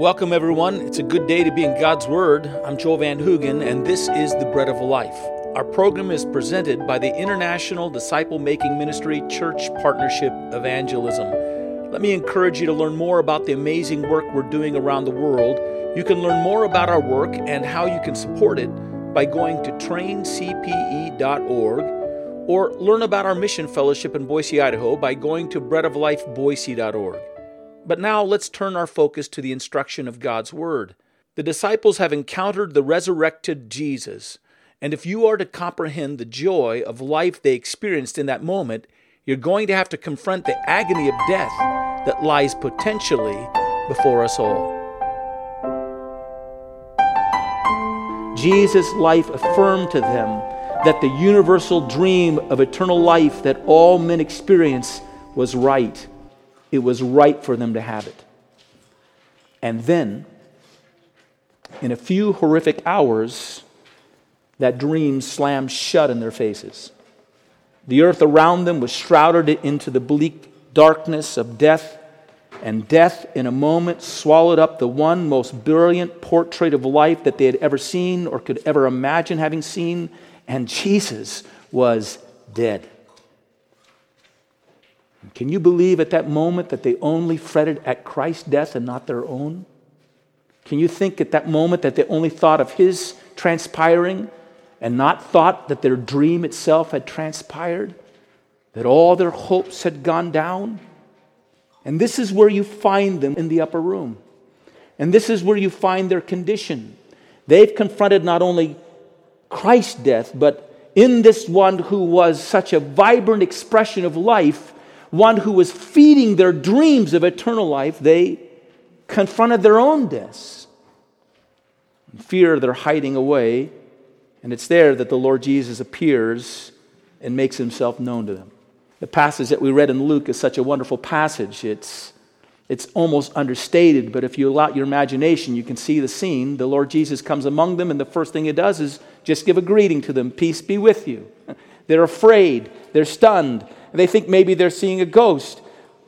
Welcome, everyone. It's a good day to be in God's Word. I'm Joel Van Hoogen, and this is the Bread of Life. Our program is presented by the International Disciple Making Ministry Church Partnership Evangelism. Let me encourage you to learn more about the amazing work we're doing around the world. You can learn more about our work and how you can support it by going to traincpe.org or learn about our mission fellowship in Boise, Idaho by going to breadoflifeboise.org. But now let's turn our focus to the instruction of God's Word. The disciples have encountered the resurrected Jesus, and if you are to comprehend the joy of life they experienced in that moment, you're going to have to confront the agony of death that lies potentially before us all. Jesus' life affirmed to them that the universal dream of eternal life that all men experience was right it was right for them to have it. And then, in a few horrific hours, that dream slammed shut in their faces. The earth around them was shrouded into the bleak darkness of death, and death, in a moment, swallowed up the one most brilliant portrait of life that they had ever seen or could ever imagine having seen, and Jesus was dead. Can you believe at that moment that they only fretted at Christ's death and not their own? Can you think at that moment that they only thought of his transpiring and not thought that their dream itself had transpired? That all their hopes had gone down? And this is where you find them in the upper room. And this is where you find their condition. They've confronted not only Christ's death, but in this one who was such a vibrant expression of life, one who was feeding their dreams of eternal life, they confronted their own deaths. In fear, they're hiding away, and it's there that the Lord Jesus appears and makes himself known to them. The passage that we read in Luke is such a wonderful passage. It's, it's almost understated, but if you allow your imagination, you can see the scene. The Lord Jesus comes among them, and the first thing he does is just give a greeting to them Peace be with you. They're afraid, they're stunned, they think maybe they're seeing a ghost.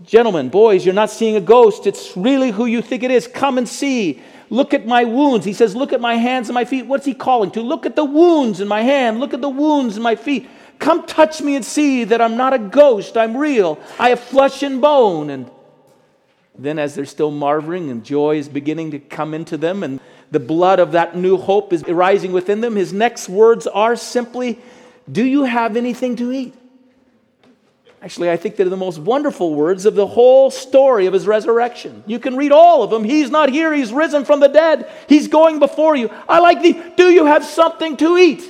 Gentlemen, boys, you're not seeing a ghost. It's really who you think it is. Come and see. Look at my wounds. He says, Look at my hands and my feet. What's he calling to? Look at the wounds in my hand. Look at the wounds in my feet. Come touch me and see that I'm not a ghost. I'm real. I have flesh and bone. And then, as they're still marveling and joy is beginning to come into them and the blood of that new hope is rising within them, his next words are simply, Do you have anything to eat? Actually, I think they're the most wonderful words of the whole story of his resurrection. You can read all of them. He's not here, he's risen from the dead, he's going before you. I like the do you have something to eat?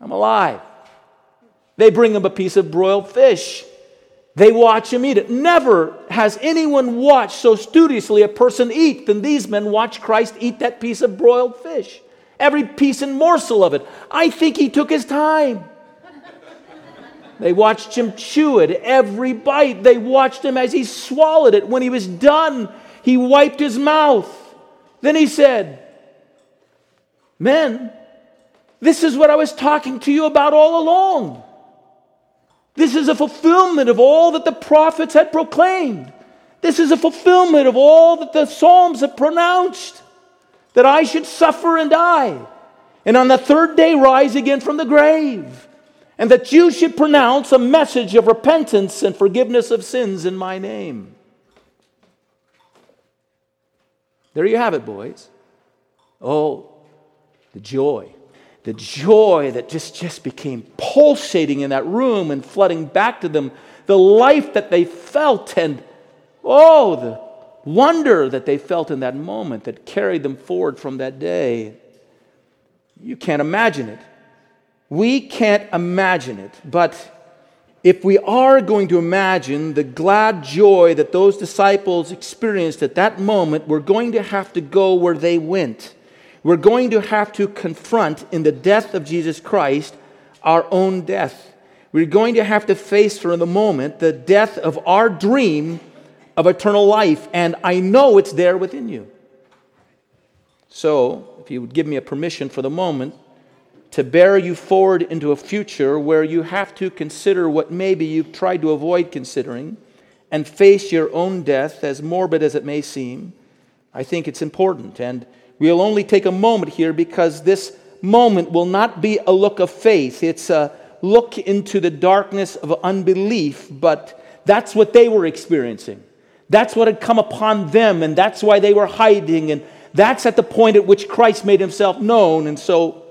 I'm alive. They bring him a piece of broiled fish. They watch him eat it. Never has anyone watched so studiously a person eat than these men watch Christ eat that piece of broiled fish. Every piece and morsel of it. I think he took his time. They watched him chew it every bite. They watched him as he swallowed it. When he was done, he wiped his mouth. Then he said, Men, this is what I was talking to you about all along. This is a fulfillment of all that the prophets had proclaimed. This is a fulfillment of all that the Psalms have pronounced that I should suffer and die, and on the third day rise again from the grave and that you should pronounce a message of repentance and forgiveness of sins in my name. There you have it, boys. Oh, the joy. The joy that just, just became pulsating in that room and flooding back to them. The life that they felt, and oh, the wonder that they felt in that moment that carried them forward from that day. You can't imagine it. We can't imagine it, but if we are going to imagine the glad joy that those disciples experienced at that moment, we're going to have to go where they went. We're going to have to confront in the death of Jesus Christ our own death. We're going to have to face for the moment the death of our dream of eternal life, and I know it's there within you. So, if you would give me a permission for the moment, to bear you forward into a future where you have to consider what maybe you've tried to avoid considering and face your own death, as morbid as it may seem, I think it's important. And we'll only take a moment here because this moment will not be a look of faith. It's a look into the darkness of unbelief, but that's what they were experiencing. That's what had come upon them, and that's why they were hiding. And that's at the point at which Christ made himself known. And so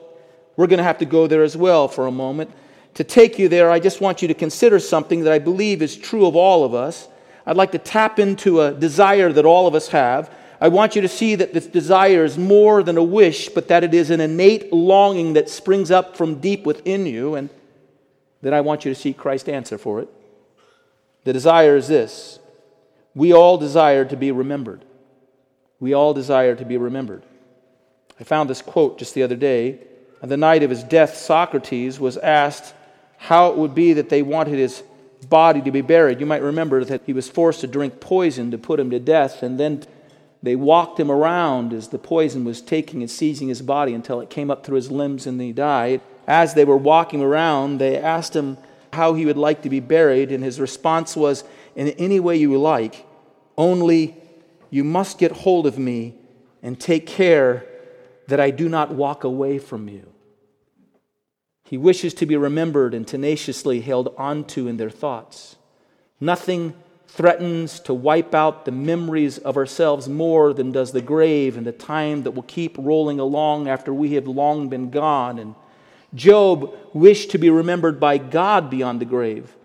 we're going to have to go there as well for a moment. To take you there, I just want you to consider something that I believe is true of all of us. I'd like to tap into a desire that all of us have. I want you to see that this desire is more than a wish, but that it is an innate longing that springs up from deep within you. And then I want you to see Christ answer for it. The desire is this we all desire to be remembered. We all desire to be remembered. I found this quote just the other day. On the night of his death, Socrates was asked how it would be that they wanted his body to be buried. You might remember that he was forced to drink poison to put him to death, and then they walked him around as the poison was taking and seizing his body until it came up through his limbs and he died. As they were walking around, they asked him how he would like to be buried, and his response was, In any way you like, only you must get hold of me and take care that I do not walk away from you. He wishes to be remembered and tenaciously held onto in their thoughts. Nothing threatens to wipe out the memories of ourselves more than does the grave and the time that will keep rolling along after we have long been gone. And Job wished to be remembered by God beyond the grave.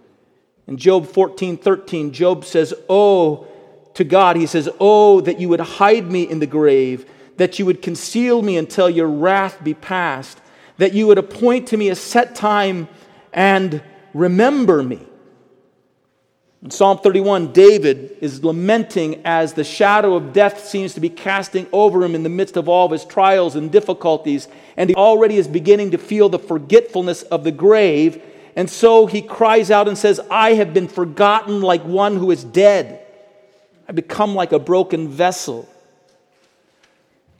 In Job 14 13, Job says, Oh, to God, he says, Oh, that you would hide me in the grave, that you would conceal me until your wrath be past, that you would appoint to me a set time and remember me. In Psalm 31, David is lamenting as the shadow of death seems to be casting over him in the midst of all of his trials and difficulties, and he already is beginning to feel the forgetfulness of the grave. And so he cries out and says, I have been forgotten like one who is dead. I become like a broken vessel.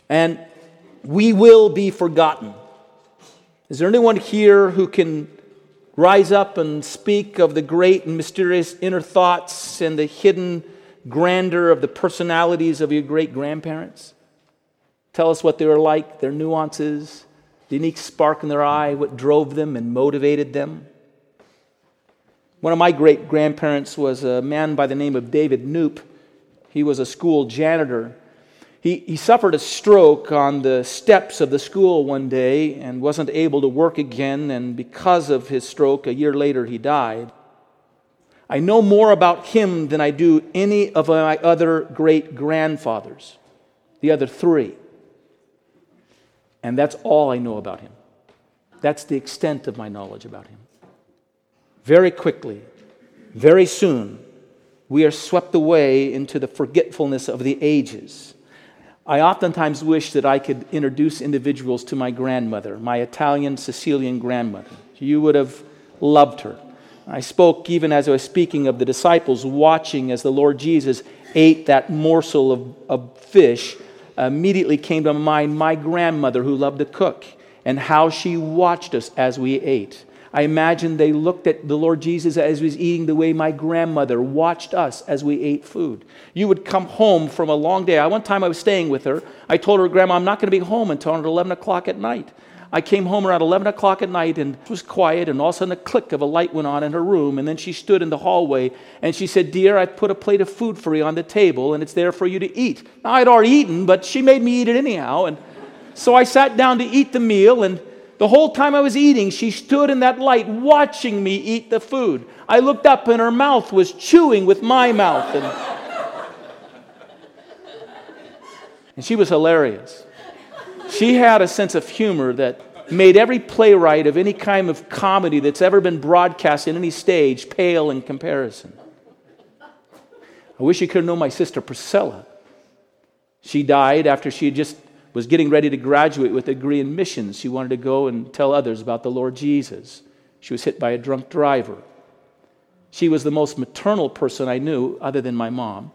And we will be forgotten. Is there anyone here who can rise up and speak of the great and mysterious inner thoughts and the hidden grandeur of the personalities of your great grandparents? Tell us what they were like, their nuances, the unique spark in their eye, what drove them and motivated them. One of my great grandparents was a man by the name of David Noop. He was a school janitor. He, he suffered a stroke on the steps of the school one day and wasn't able to work again, and because of his stroke, a year later, he died. I know more about him than I do any of my other great grandfathers, the other three. And that's all I know about him. That's the extent of my knowledge about him. Very quickly, very soon, we are swept away into the forgetfulness of the ages. I oftentimes wish that I could introduce individuals to my grandmother, my Italian Sicilian grandmother. You would have loved her. I spoke even as I was speaking of the disciples watching as the Lord Jesus ate that morsel of, of fish. Immediately came to mind my grandmother who loved to cook and how she watched us as we ate. I imagine they looked at the Lord Jesus as he was eating the way my grandmother watched us as we ate food. You would come home from a long day. I, One time I was staying with her. I told her, Grandma, I'm not going to be home until 11 o'clock at night. I came home around 11 o'clock at night and it was quiet, and all of a sudden a click of a light went on in her room. And then she stood in the hallway and she said, Dear, I put a plate of food for you on the table and it's there for you to eat. Now, I'd already eaten, but she made me eat it anyhow. And so I sat down to eat the meal and the whole time I was eating, she stood in that light watching me eat the food. I looked up and her mouth was chewing with my mouth. And, and she was hilarious. She had a sense of humor that made every playwright of any kind of comedy that's ever been broadcast in any stage pale in comparison. I wish you could have known my sister Priscilla. She died after she had just was getting ready to graduate with a degree in missions. She wanted to go and tell others about the Lord Jesus. She was hit by a drunk driver. She was the most maternal person I knew, other than my mom,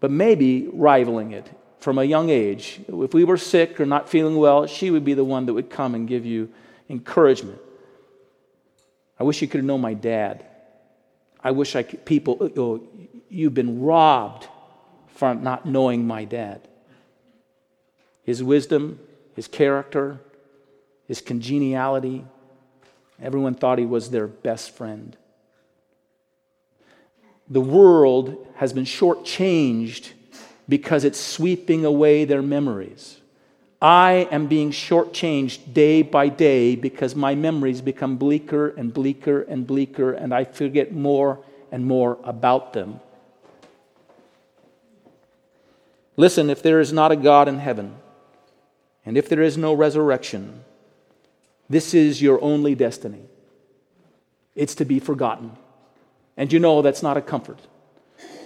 but maybe rivaling it from a young age. If we were sick or not feeling well, she would be the one that would come and give you encouragement. I wish you could have known my dad. I wish I could, people, oh, You've been robbed from not knowing my dad. His wisdom, his character, his congeniality. Everyone thought he was their best friend. The world has been shortchanged because it's sweeping away their memories. I am being shortchanged day by day because my memories become bleaker and bleaker and bleaker, and I forget more and more about them. Listen, if there is not a God in heaven, and if there is no resurrection, this is your only destiny. It's to be forgotten. And you know that's not a comfort.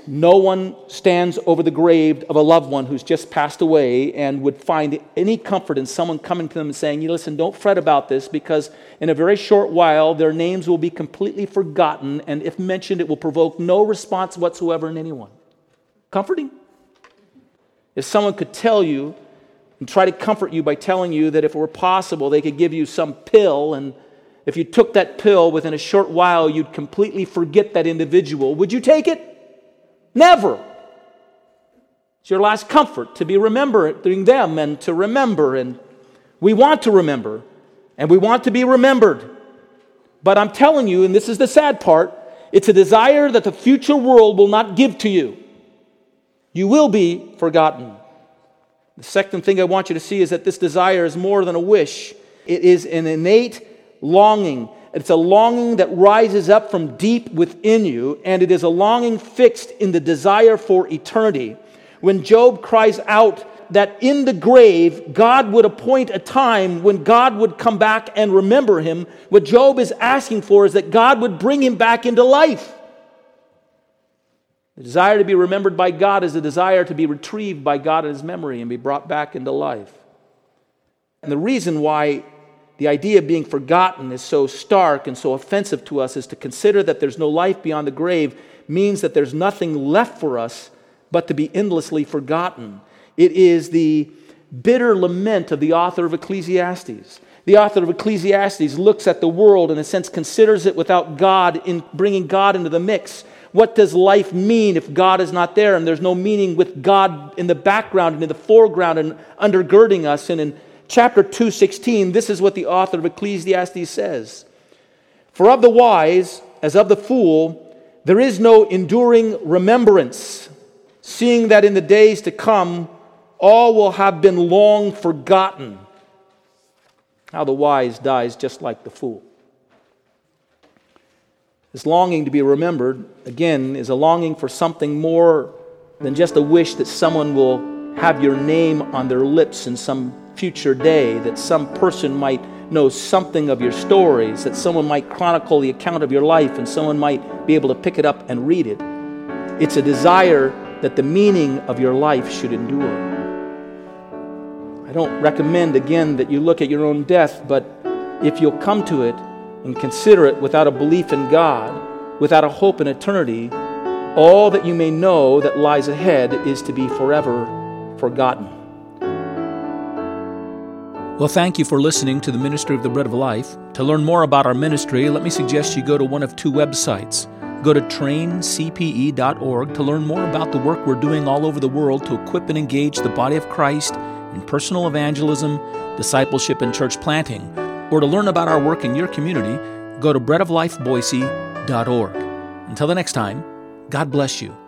No one stands over the grave of a loved one who's just passed away and would find any comfort in someone coming to them and saying, You Listen, don't fret about this because in a very short while their names will be completely forgotten, and if mentioned, it will provoke no response whatsoever in anyone. Comforting? If someone could tell you and try to comfort you by telling you that if it were possible, they could give you some pill, and if you took that pill within a short while, you'd completely forget that individual, would you take it? Never. It's your last comfort to be remembering them and to remember. And we want to remember and we want to be remembered. But I'm telling you, and this is the sad part, it's a desire that the future world will not give to you. You will be forgotten. The second thing I want you to see is that this desire is more than a wish, it is an innate longing it's a longing that rises up from deep within you, and it is a longing fixed in the desire for eternity. When Job cries out that in the grave, God would appoint a time when God would come back and remember him, what Job is asking for is that God would bring him back into life. The desire to be remembered by God is a desire to be retrieved by God in his memory and be brought back into life. And the reason why the idea of being forgotten is so stark and so offensive to us is to consider that there's no life beyond the grave means that there's nothing left for us but to be endlessly forgotten. It is the bitter lament of the author of Ecclesiastes. The author of Ecclesiastes looks at the world, in a sense, considers it without God, in bringing God into the mix. What does life mean if God is not there and there's no meaning with God in the background and in the foreground and undergirding us and in chapter 2:16, this is what the author of Ecclesiastes says. For of the wise as of the fool there is no enduring remembrance, seeing that in the days to come all will have been long forgotten. How the wise dies just like the fool. This longing to be remembered, again, is a longing for something more than just a wish that someone will have your name on their lips in some future day, that some person might know something of your stories, that someone might chronicle the account of your life, and someone might be able to pick it up and read it. It's a desire that the meaning of your life should endure. I don't recommend, again, that you look at your own death, but if you'll come to it and consider it without a belief in God, without a hope in eternity, all that you may know that lies ahead is to be forever forgotten. Well, thank you for listening to the Ministry of the Bread of Life. To learn more about our ministry, let me suggest you go to one of two websites. Go to traincpe.org to learn more about the work we're doing all over the world to equip and engage the body of Christ in personal evangelism, discipleship, and church planting. Or to learn about our work in your community, go to breadoflifeboise.org. Until the next time, God bless you.